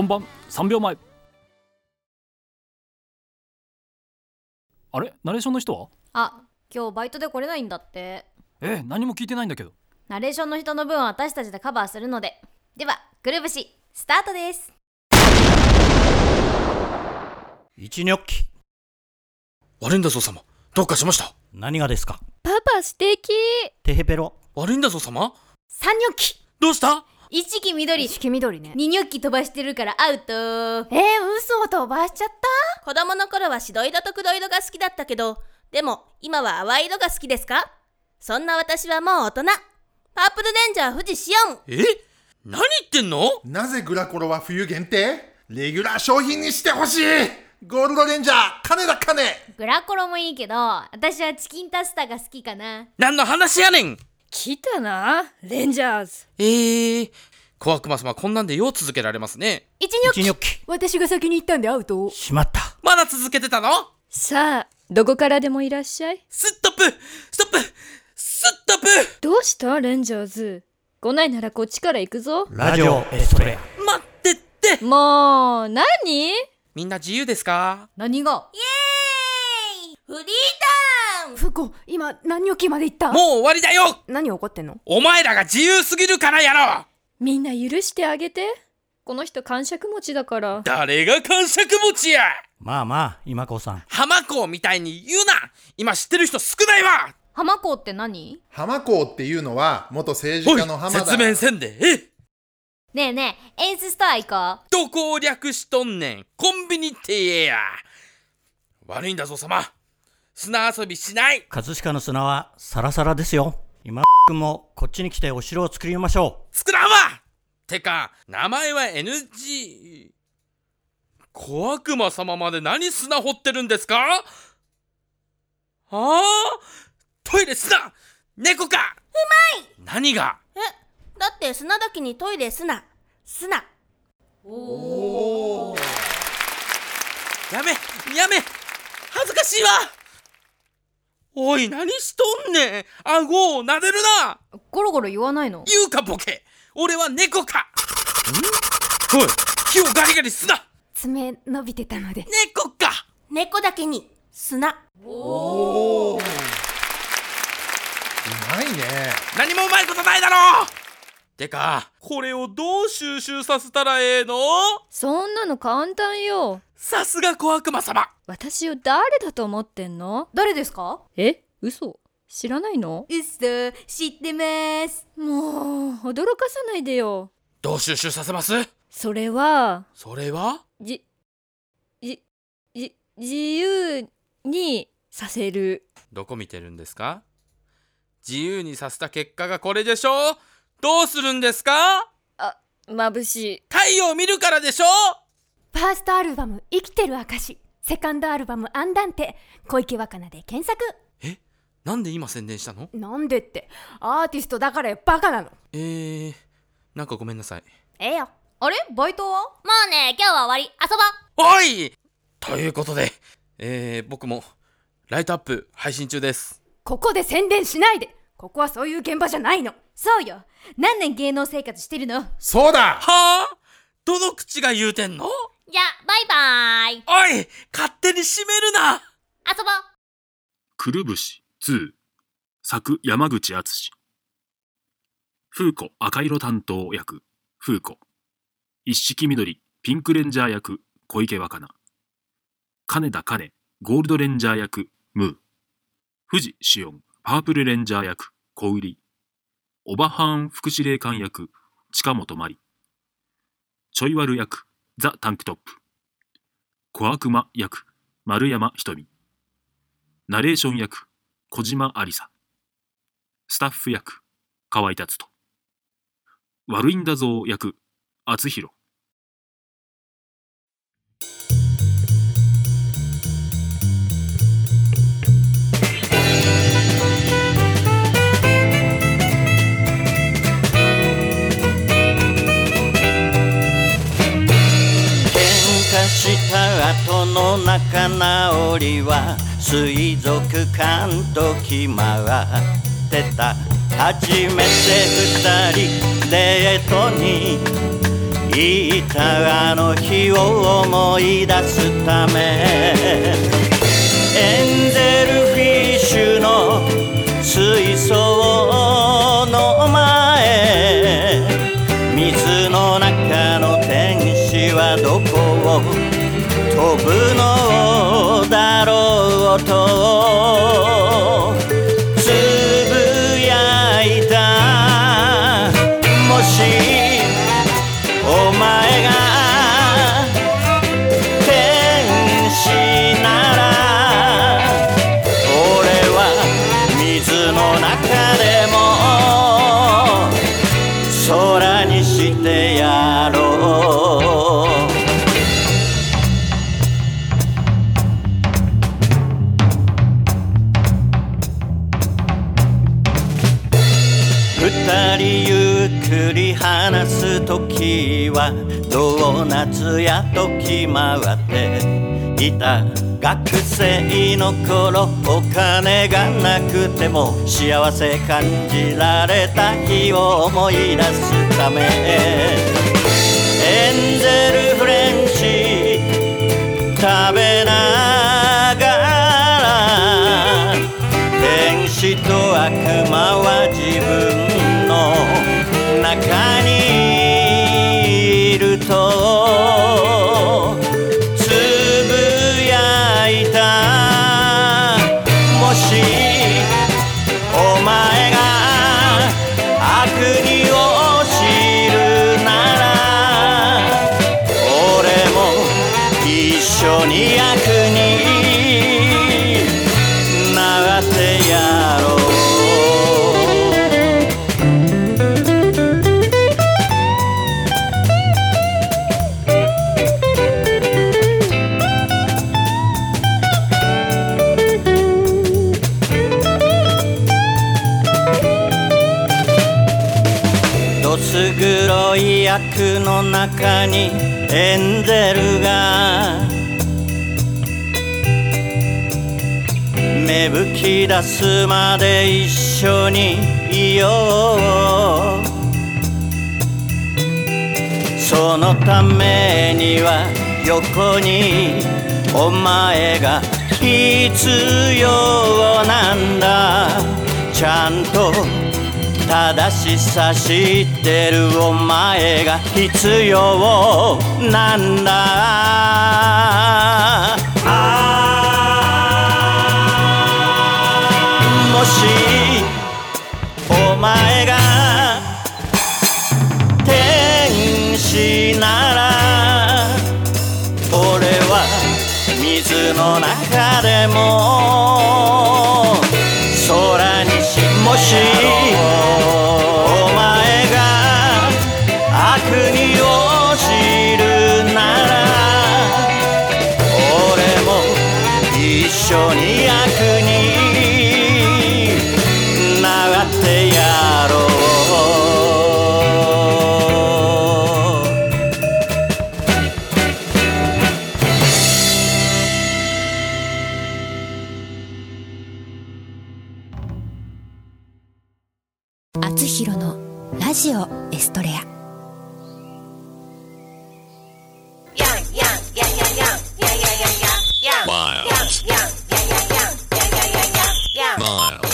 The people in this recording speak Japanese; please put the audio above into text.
本番3秒前。あれ？ナレーションの人は？あ今日バイトで来れないんだって。え何も聞いてないんだけど。ナレーションの人の分は私たちでカバーするので。ではくるぶしスタートです。一ニョッキ。悪いんだぞ様。どうかしました？何がですか？パパ素敵。テヘペロ。悪いんだぞ様。三ニョッキ。どうした？一匹緑。色緑ね。二ニョッキ飛ばしてるからアウト。えー、嘘飛ばしちゃった？子供の頃は白色と黒色が好きだったけど、でも今は淡い色が好きですか？そんな私はもう大人。パープルレンジャー富士シオン。え？何言ってんの？なぜグラコロは冬限定？レギュラー商品にしてほしい。ゴールドレンジャー金田金。グラコロもいいけど私はチキンタスタが好きかな。何の話やねん来たなレンジャーズ。えー、小悪魔様こんなんでよう続けられますね。一ニョッキ。一ニョッキ。私が先に行ったんでアウトしまった。まだ続けてたの？さあどこからでもいらっしゃい。ストップストップストップどうしたレンジャーズ？来ないならこっちから行くぞ。ラジオエストレア待ってって。もう何？みんな自由ですか？何が？イエーイ！フリー今何をまで行った？もう終わりだよ！何怒ってんの？お前らが自由すぎるからやろみんな許してあげて。この人感触持ちだから。誰が感触持ちや？まあまあ今子さん。浜子みたいに言うな！今知ってる人少ないわ！浜子って何？浜子っていうのは元政治家の浜田説明せんで。え？ねえねえエンスストア行こどこを略しとんねん。コンビニって言えや。悪いんだぞ様砂遊びしない。葛飾の砂はサラサラですよ。今君もこっちに来てお城を作りましょ作らんわ。てか名前は NG 小悪魔様まで何砂掘ってるんですか？ああトイレ砂。猫か。うまい。何が？え、だって砂だけにトイレすな。砂。やめやめ。恥ずかしいわおい何しとんねん。顎を撫でるな。うゴロゴロ言わないの？言うかボケ。俺は猫か。ん？おい。木をガリガリすな。爪伸びてたので。猫か。猫だけに砂。うまいね。何もうまいことないだろてかこれをどう収集させたらええの？そんなの簡単よ。さすが小悪魔様。私を誰だと思ってんの？誰ですか？え？嘘。知らないの？うっそ知ってます。もう驚かさないでよ。どう収集させます？それはそれは？じじじ自由にさせる。どこ見てるんですか？自由にさせた結果がこれでしょどうするんですか？眩しい。太陽見るからでしょ？ファーストアルバム「生きてる証」セカンドアルバム「アンダンテ」小池若菜で検索。え？なんで今宣伝したの？なんでって。アーティストだからよ。バカなの。えー、なんかごめんなさい。ええよ。あれ？バイトは？もうね今日は終わり。遊ぼおい！ということで、えー、僕もライトアップ配信中です。ここで宣伝しないで。ここはそういう現場じゃないのそうよ。何年芸能生活してるの？そうだ。はあ？どの口が言うてんの？じゃあバイバイ。おい勝手に閉めるな。遊ぼう。くるぶし2作山口敦。風子赤色担当役。風子。一色緑。ピンクレンジャー役。小池若菜。金田金。ゴールドレンジャー役。ムー。富士紫音パープルレンジャー役。小売オバハーン副司令官役近本麻里。ちょい悪役ザ・タンクトップ。小悪魔役丸山ひとみナレーション役小島ありさ。スタッフ役河合達人。悪いんだぞ役厚弘。した後の仲直りは水族館と決まってた。初めて二人デートに行ったあの日を思い出すため。エンゼルフィッシュの水槽の前。水の中の天使はどこを飛ぶのだろうと。ドーナツやと決まっていた学生の頃お金がなくても幸せ感じられた日を思い出すため。エンゼルフレンチ食べながら天使と悪魔は自分の中ににエンゼルが芽吹き出すまで一緒にいようそのためには横にお前が必要なんだ。ちゃんと正しさ知ってるお前が必要なんだ。もしお前が天使なら俺は水の中でも。もし